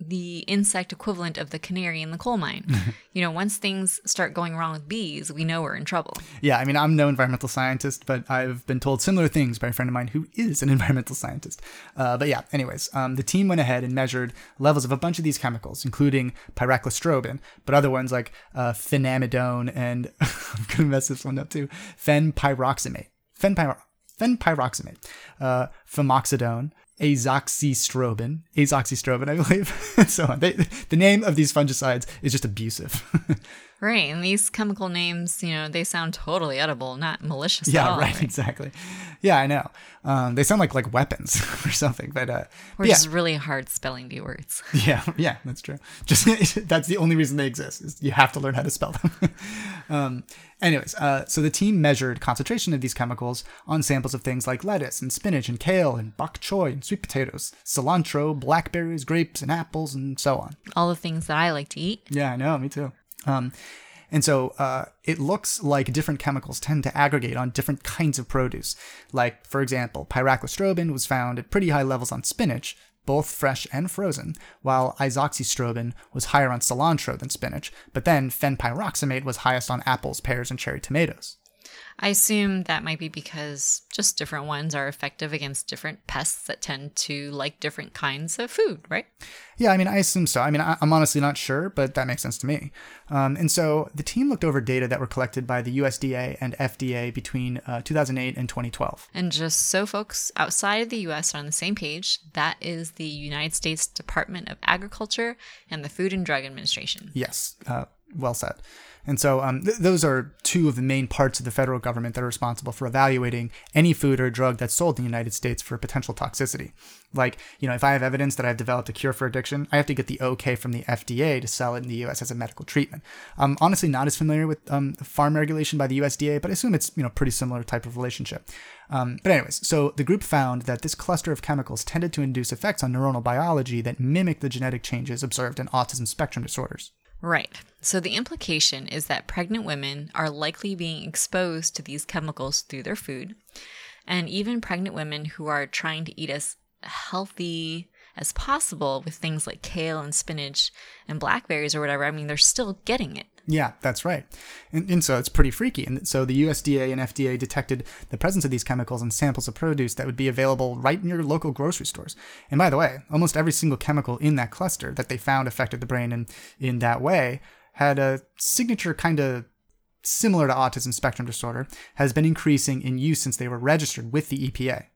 the insect equivalent of the canary in the coal mine. you know, once things start going wrong with bees, we know we're in trouble. Yeah, I mean, I'm no environmental scientist, but I've been told similar things by a friend of mine who is an environmental scientist. Uh, but yeah, anyways, um, the team went ahead and measured levels of a bunch of these chemicals, including pyraclostrobin, but other ones like uh, fenamidone and I'm gonna mess this one up too, fenpyroximate, fenpyro- fenpyroximate, uh, famoxadone, azoxystrobin, azoxystrobin, I believe. so on. They, the name of these fungicides is just abusive. Right. And these chemical names, you know, they sound totally edible, not malicious at yeah, all. right, exactly. Yeah, I know. Um, they sound like like weapons or something, but uh, We're but yeah, just really hard spelling bee words. yeah, yeah, that's true. Just that's the only reason they exist. Is you have to learn how to spell them. um, anyways, uh, so the team measured concentration of these chemicals on samples of things like lettuce and spinach and kale and bok choy and sweet potatoes, cilantro, blackberries, grapes, and apples, and so on. all the things that I like to eat. Yeah, I know, me too. Um, and so uh, it looks like different chemicals tend to aggregate on different kinds of produce. Like, for example, pyraclostrobin was found at pretty high levels on spinach, both fresh and frozen, while azoxystrobin was higher on cilantro than spinach, but then fenpyroximate was highest on apples, pears, and cherry tomatoes. I assume that might be because just different ones are effective against different pests that tend to like different kinds of food, right? Yeah, I mean, I assume so. I mean, I, I'm honestly not sure, but that makes sense to me. Um, and so the team looked over data that were collected by the USDA and FDA between uh, 2008 and 2012. And just so folks outside of the US are on the same page, that is the United States Department of Agriculture and the Food and Drug Administration. Yes, uh, well said. And so um, th- those are two of the main parts of the federal government that are responsible for evaluating any food or drug that's sold in the United States for potential toxicity. Like, you know, if I have evidence that I've developed a cure for addiction, I have to get the okay from the FDA to sell it in the US as a medical treatment. I'm honestly not as familiar with um, farm regulation by the USDA, but I assume it's, you know, pretty similar type of relationship. Um, but anyways, so the group found that this cluster of chemicals tended to induce effects on neuronal biology that mimic the genetic changes observed in autism spectrum disorders. Right. So the implication is that pregnant women are likely being exposed to these chemicals through their food. And even pregnant women who are trying to eat as healthy as possible with things like kale and spinach and blackberries or whatever, I mean, they're still getting it. Yeah, that's right. And, and, so it's pretty freaky. And so the USDA and FDA detected the presence of these chemicals in samples of produce that would be available right in your local grocery stores. And by the way, almost every single chemical in that cluster that they found affected the brain in, in that way had a signature kind of similar to autism spectrum disorder, has been increasing in use since they were registered with the EPA.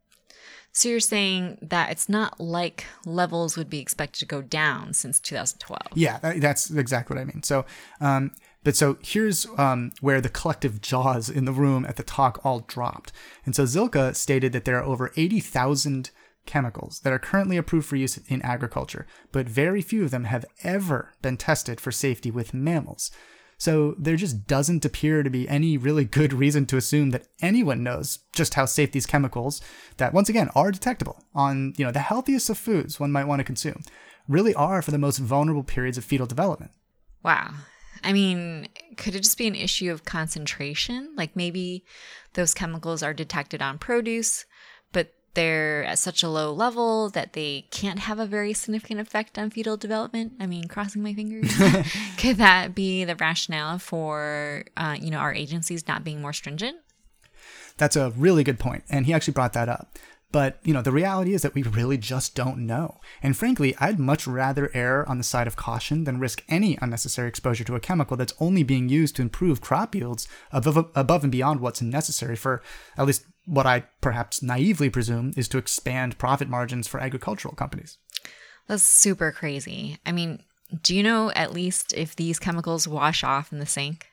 So you're saying that it's not like levels would be expected to go down since 2012. Yeah, that's exactly what I mean. So, um, but so here's um, where the collective jaws in the room at the talk all dropped. And so Zylka stated that there are over 80,000 chemicals that are currently approved for use in agriculture, but very few of them have ever been tested for safety with mammals. So there just doesn't appear to be any really good reason to assume that anyone knows just how safe these chemicals that once again are detectable on, you know, the healthiest of foods one might want to consume really are for the most vulnerable periods of fetal development. Wow. I mean, could it just be an issue of concentration? Like maybe those chemicals are detected on produce, they're at such a low level that they can't have a very significant effect on fetal development. I mean, crossing my fingers. Could that be the rationale for, uh, you know, our agencies not being more stringent? That's a really good point, and he actually brought that up. But, you know, the reality is that we really just don't know. And frankly, I'd much rather err on the side of caution than risk any unnecessary exposure to a chemical that's only being used to improve crop yields above, above and beyond what's necessary for at least what I perhaps naively presume is to expand profit margins for agricultural companies. That's super crazy. I mean, do you know at least if these chemicals wash off in the sink?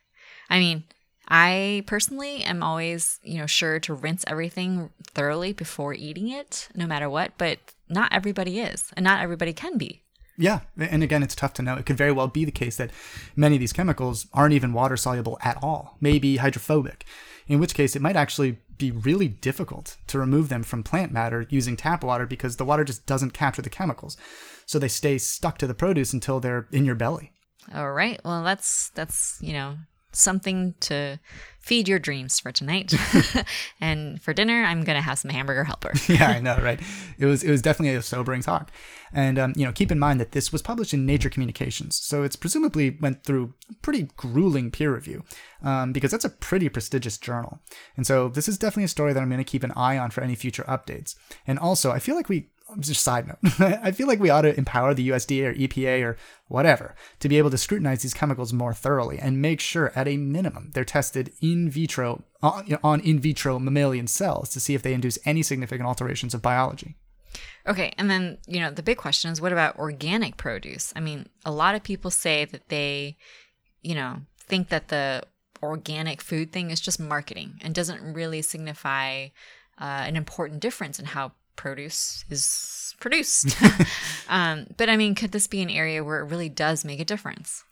I mean, I personally am always, you know, sure to rinse everything thoroughly before eating it, no matter what, but not everybody is, and not everybody can be. Yeah, and again, it's tough to know. It could very well be the case that many of these chemicals aren't even water soluble at all, maybe hydrophobic, in which case it might actually be really difficult to remove them from plant matter using tap water because the water just doesn't capture the chemicals. So they stay stuck to the produce until they're in your belly. All right. Well, that's that's, you know, something to feed your dreams for tonight. and for dinner, I'm gonna have some hamburger helper. yeah, I know, right? It was it was definitely a sobering talk. And um, you know, keep in mind that this was published in Nature Communications, so it's presumably went through pretty grueling peer review, um, because that's a pretty prestigious journal. And so this is definitely a story that I'm going to keep an eye on for any future updates. And also, I feel like we just side note. I feel like we ought to empower the USDA or EPA or whatever to be able to scrutinize these chemicals more thoroughly and make sure, at a minimum, they're tested in vitro on, on in vitro mammalian cells to see if they induce any significant alterations of biology. Okay, and then, you know, the big question is what about organic produce? I mean, a lot of people say that they, you know, think that the organic food thing is just marketing and doesn't really signify uh, an important difference in how produce is produced. um, but I mean, could this be an area where it really does make a difference?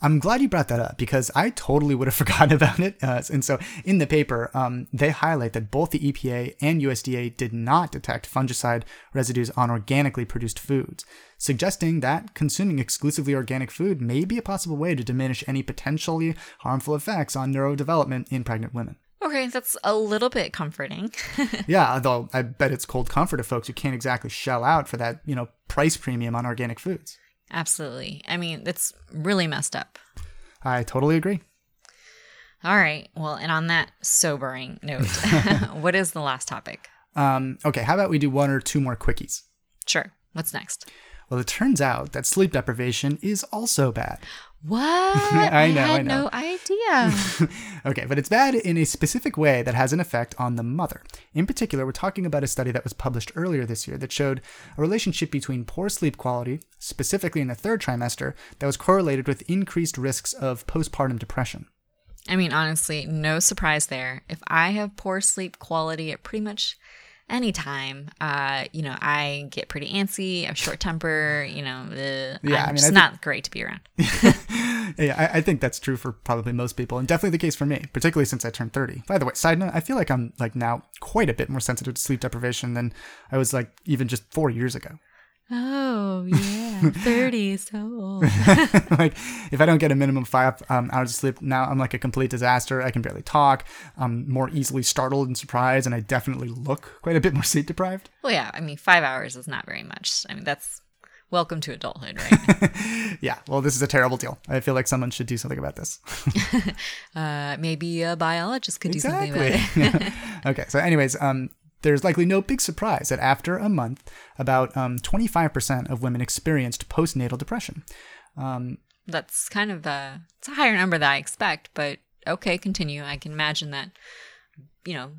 I'm glad you brought that up because I totally would have forgotten about it. Uh, and so in the paper, um, they highlight that both the EPA and USDA did not detect fungicide residues on organically produced foods, suggesting that consuming exclusively organic food may be a possible way to diminish any potentially harmful effects on neurodevelopment in pregnant women. Okay, that's a little bit comforting. yeah, although I bet it's cold comfort to folks who can't exactly shell out for that, you know, price premium on organic foods. Absolutely. I mean, it's really messed up. I totally agree. All right. Well, and on that sobering note, what is the last topic? Um, okay, how about we do one or two more quickies? Sure. What's next? Well, it turns out that sleep deprivation is also bad. What? I know. I had I know. no idea. okay, but it's bad in a specific way that has an effect on the mother. In particular, we're talking about a study that was published earlier this year that showed a relationship between poor sleep quality, specifically in the third trimester, that was correlated with increased risks of postpartum depression. I mean, honestly, no surprise there. If I have poor sleep quality at pretty much anytime. Uh, you know, I get pretty antsy. I have short temper. You know, uh, yeah, I'm I mean, it's not great to be around. yeah, I, I, think that's true for probably most people, and definitely the case for me, particularly since I turned 30. By the way, side note, I feel like I'm like now quite a bit more sensitive to sleep deprivation than I was like even just four years ago. Oh, yeah. 30 is so old. like if I don't get a minimum five um, hours of sleep now, I'm like a complete disaster. I can barely talk. I'm more easily startled and surprised, and I definitely look quite a bit more sleep deprived. Well, yeah. I mean, five hours is not very much. I mean, that's welcome to adulthood, right? Yeah, well, this is a terrible deal. I feel like someone should do something about this. uh, maybe a biologist could do something about it. Yeah. okay, so anyways, um, there's likely no big surprise that after a month, about um, 25% of women experienced postnatal depression. That's kind of a, it's a higher number than I expect, but okay, continue. I can imagine that, you know,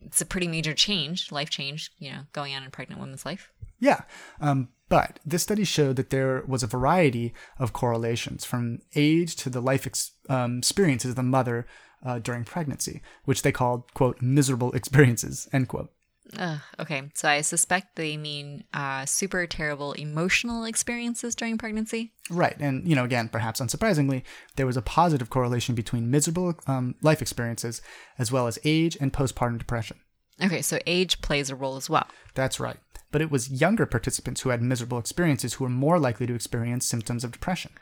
it's a pretty major change, life change, you know, going on in a pregnant woman's life. Yeah, um, but this study showed that there was a variety of correlations from age to the life ex- um, experiences of the mother uh, during pregnancy, which they called, quote, miserable experiences, end quote. Ugh, okay, so I suspect they mean uh, super terrible emotional experiences during pregnancy. Right, and you know, again, perhaps unsurprisingly, there was a positive correlation between miserable um, life experiences as well as age and postpartum depression. Okay, so age plays a role as well. That's right. But it was younger participants who had miserable experiences who were more likely to experience symptoms of depression.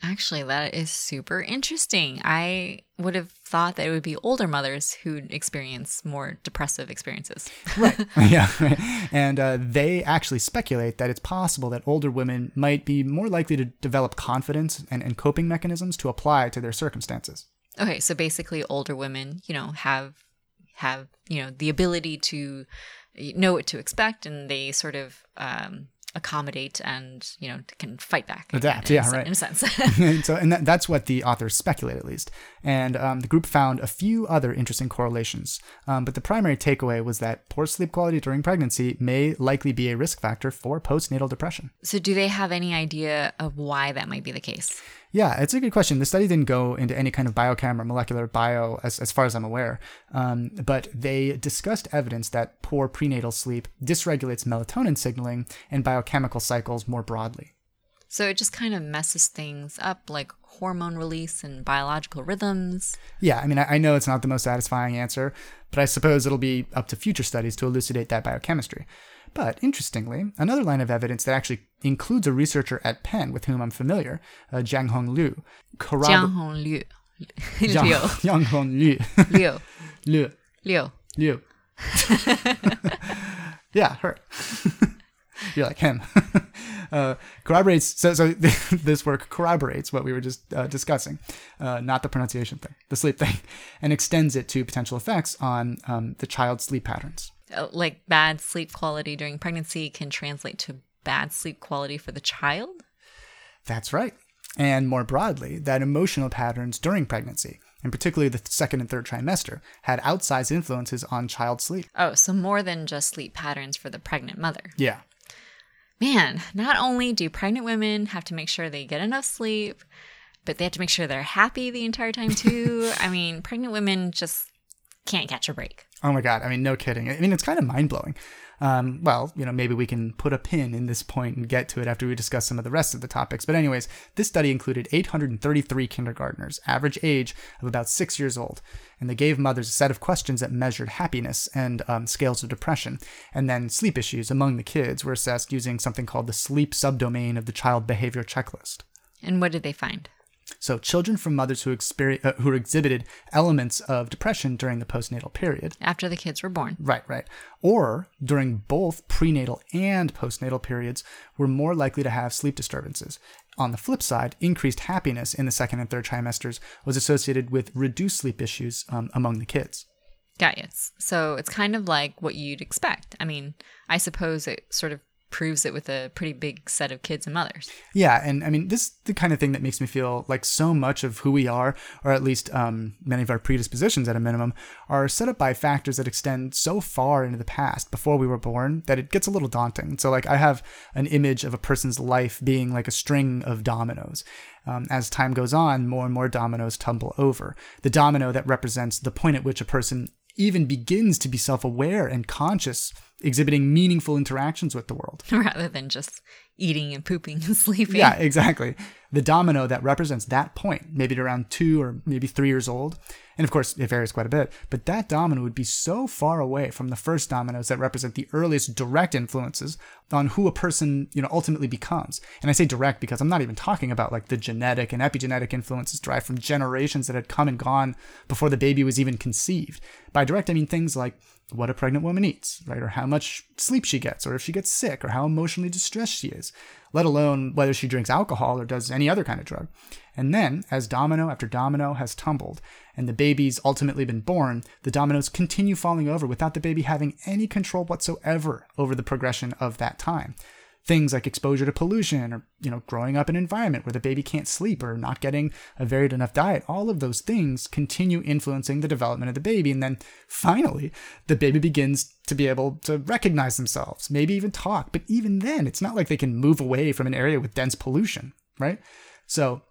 Actually, that is super interesting. I would have thought that it would be older mothers who'd experience more depressive experiences. Right. yeah. Right. And uh, they actually speculate that it's possible that older women might be more likely to develop confidence and, and coping mechanisms to apply to their circumstances. Okay, so basically older women, you know, have have, you know, the ability to know what to expect and they sort of um accommodate and, you know, can fight back. Adapt, in, yeah, a, right. In a sense. and so, and that, that's what the authors speculate, at least. And um, the group found a few other interesting correlations. Um, but the primary takeaway was that poor sleep quality during pregnancy may likely be a risk factor for postnatal depression. so do they have any idea of why that might be the case? Yeah, it's a good question. The study didn't go into any kind of biochem or molecular bio, as, as far as I'm aware, um, but they discussed evidence that poor prenatal sleep dysregulates melatonin signaling and biochemical cycles more broadly. So it just kind of messes things up like hormone release and biological rhythms. Yeah, I mean, I, I know it's not the most satisfying answer, but I suppose it'll be up to future studies to elucidate that biochemistry. But interestingly, another line of evidence that actually includes a researcher at Penn with whom I'm familiar, uh, Jianghong Liu, corrob- Jiang Hong Liu. Liu. Jiang Hong Liu, Liu. Liu, Liu. Liu. yeah, her. You're like him. uh, corroborates. So, so this work corroborates what we were just uh, discussing, uh, not the pronunciation thing, the sleep thing, and extends it to potential effects on um, the child's sleep patterns. Uh, Like bad sleep quality during pregnancy can translate to bad sleep quality for the child. That's right. And more broadly, that emotional patterns during pregnancy, and particularly the second and third trimester, had outsized influences on child sleep. Oh, so more than just sleep patterns for the pregnant mother. Yeah. Man, not only do pregnant women have to make sure they get enough sleep, but they have to make sure they're happy the entire time too. I mean, pregnant women just can't catch a break. Oh my God. I mean, no kidding. I mean, it's kind of mind blowing. Um, well, you know, maybe we can put a pin in this point and get to it after we discuss some of the rest of the topics. But, anyways, this study included 833 kindergartners, average age of about six years old. And they gave mothers a set of questions that measured happiness and um, scales of depression. And then sleep issues among the kids were assessed using something called the sleep subdomain of the child behavior checklist. And what did they find? So, children from mothers who, experi- uh, who exhibited elements of depression during the postnatal period After the kids were born. Right, right. Or during both prenatal and postnatal periods were more likely to have sleep disturbances. On the flip side, increased happiness in the second and third trimesters was associated with reduced sleep issues um, among the kids. Got it. So it's kind of like what you'd expect. I mean, I suppose it sort of proves it with a pretty big set of kids and mothers. Yeah, and I mean, this is the kind of thing that makes me feel like so much of who we are, or at least um, many of our predispositions at a minimum, are set up by factors that extend so far into the past before we were born that it gets a little daunting. So, like, I have an image of a person's life being like a string of dominoes. Um, as time goes on, more and more dominoes tumble over. The domino that represents the point at which a person even begins to be self aware and conscious, exhibiting meaningful interactions with the world. rather than just eating and pooping and sleeping. Yeah, exactly. The domino that represents that point, maybe around two or maybe three years old, And of course, it varies quite a bit, but that domino would be so far away from the first dominoes that represent the earliest direct influences on who a person, you know, ultimately becomes. And I say direct because I'm not even talking about like the genetic and epigenetic influences derived from generations that had come and gone before the baby was even conceived. By direct, I mean things like what a pregnant woman eats, right? Or how much sleep she gets, or if she gets sick, or how emotionally distressed she is, let alone whether she drinks alcohol or does any other kind of drug. And then, as domino after domino has tumbled, and the baby's ultimately been born, the dominoes continue falling over without the baby having any control whatsoever over the progression of that time. Things like exposure to pollution or you know growing up in an environment where the baby can't sleep or not getting a varied enough diet all of those things continue influencing the development of the baby. And then finally the baby begins to be able to recognize themselves maybe even talk. But even then it's not like they can move away from an area with dense pollution right? So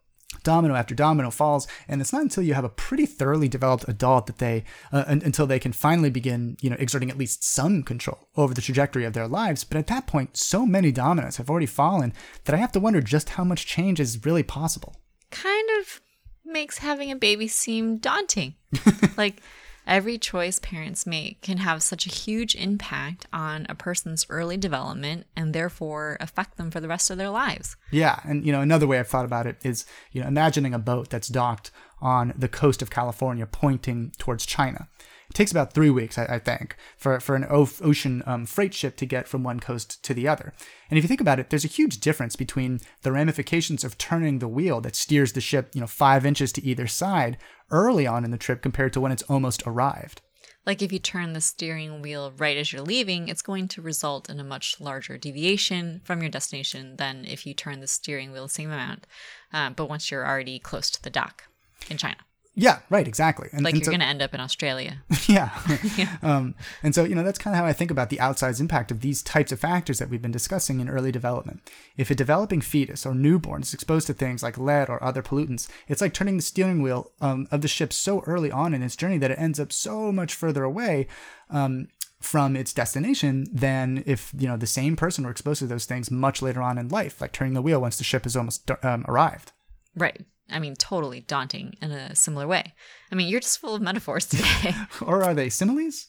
domino after domino falls and it's not until you have a pretty thoroughly developed adult that they uh, until they can finally begin you know exerting at least some control over the trajectory of their lives. But at that point so many dominoes have already fallen that i have to wonder just how much change is really possible. Kind of makes having a baby seem daunting. Like Every choice parents make can have such a huge impact on a person's early development and therefore affect them for the rest of their lives. Yeah, and you know another way I've thought about it is you know imagining a boat that's docked on the coast of California pointing towards China. It takes about three weeks, I, I think, for, for an ocean um, freight ship to get from one coast to the other. And if you think about it, there's a huge difference between the ramifications of turning the wheel that steers the ship, you know, five inches to either side early on in the trip compared to when it's almost arrived. Like if you turn the steering wheel right as you're leaving, it's going to result in a much larger deviation from your destination than if you turn the steering wheel the same amount, uh, but once you're already close to the dock in China. Yeah, right, exactly. And, like and you're so, going to end up in Australia. Yeah. yeah. Um, and so, you know, that's kind of how I think about the outsized impact of these types of factors that we've been discussing in early development. If a developing fetus or newborn is exposed to things like lead or other pollutants, it's like turning the steering wheel um, of the ship so early on in its journey that it ends up so much further away. Um, from its destination than if you know the same person were exposed to those things much later on in life, like turning the wheel once the ship has almost um, arrived. Right. I mean, totally daunting in a similar way. I mean, you're just full of metaphors today. or are they similes?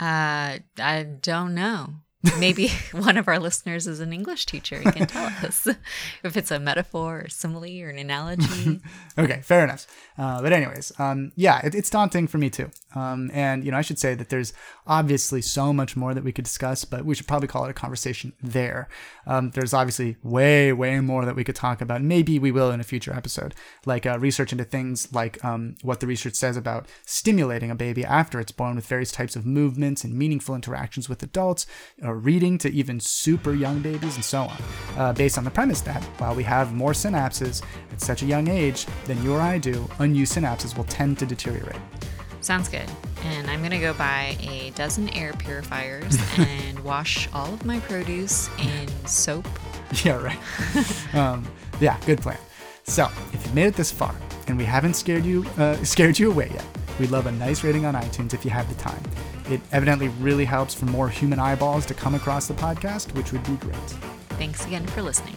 Uh, I don't know. Maybe one of our listeners is an English teacher and can tell us if it's a metaphor or simile or an analogy. okay, fair enough. Uh, but anyways, um, yeah, it, it's daunting for me too. Um, and you know, I should say that there's obviously so much more that we could discuss, but we should probably call it a conversation there. Um, there's obviously way, way more that we could talk about. Maybe we will in a future episode, like uh, research into things like um, what the research says about stimulating a baby after it's born with various types of movements and meaningful interactions with adults reading to even super young babies and so on, uh, based on the premise that while we have more synapses at such a young age than you or I do, unused synapses will tend to deteriorate. Sounds good. And I'm going to go buy a dozen air purifiers and wash all of my produce in soap. Yeah, right. um, yeah, good plan. So, if you made it this far and we haven't scared you uh, scared you away yet, we'd love a nice rating on iTunes if you have the time. It evidently really helps for more human eyeballs to come across the podcast, which would be great. Thanks again for listening.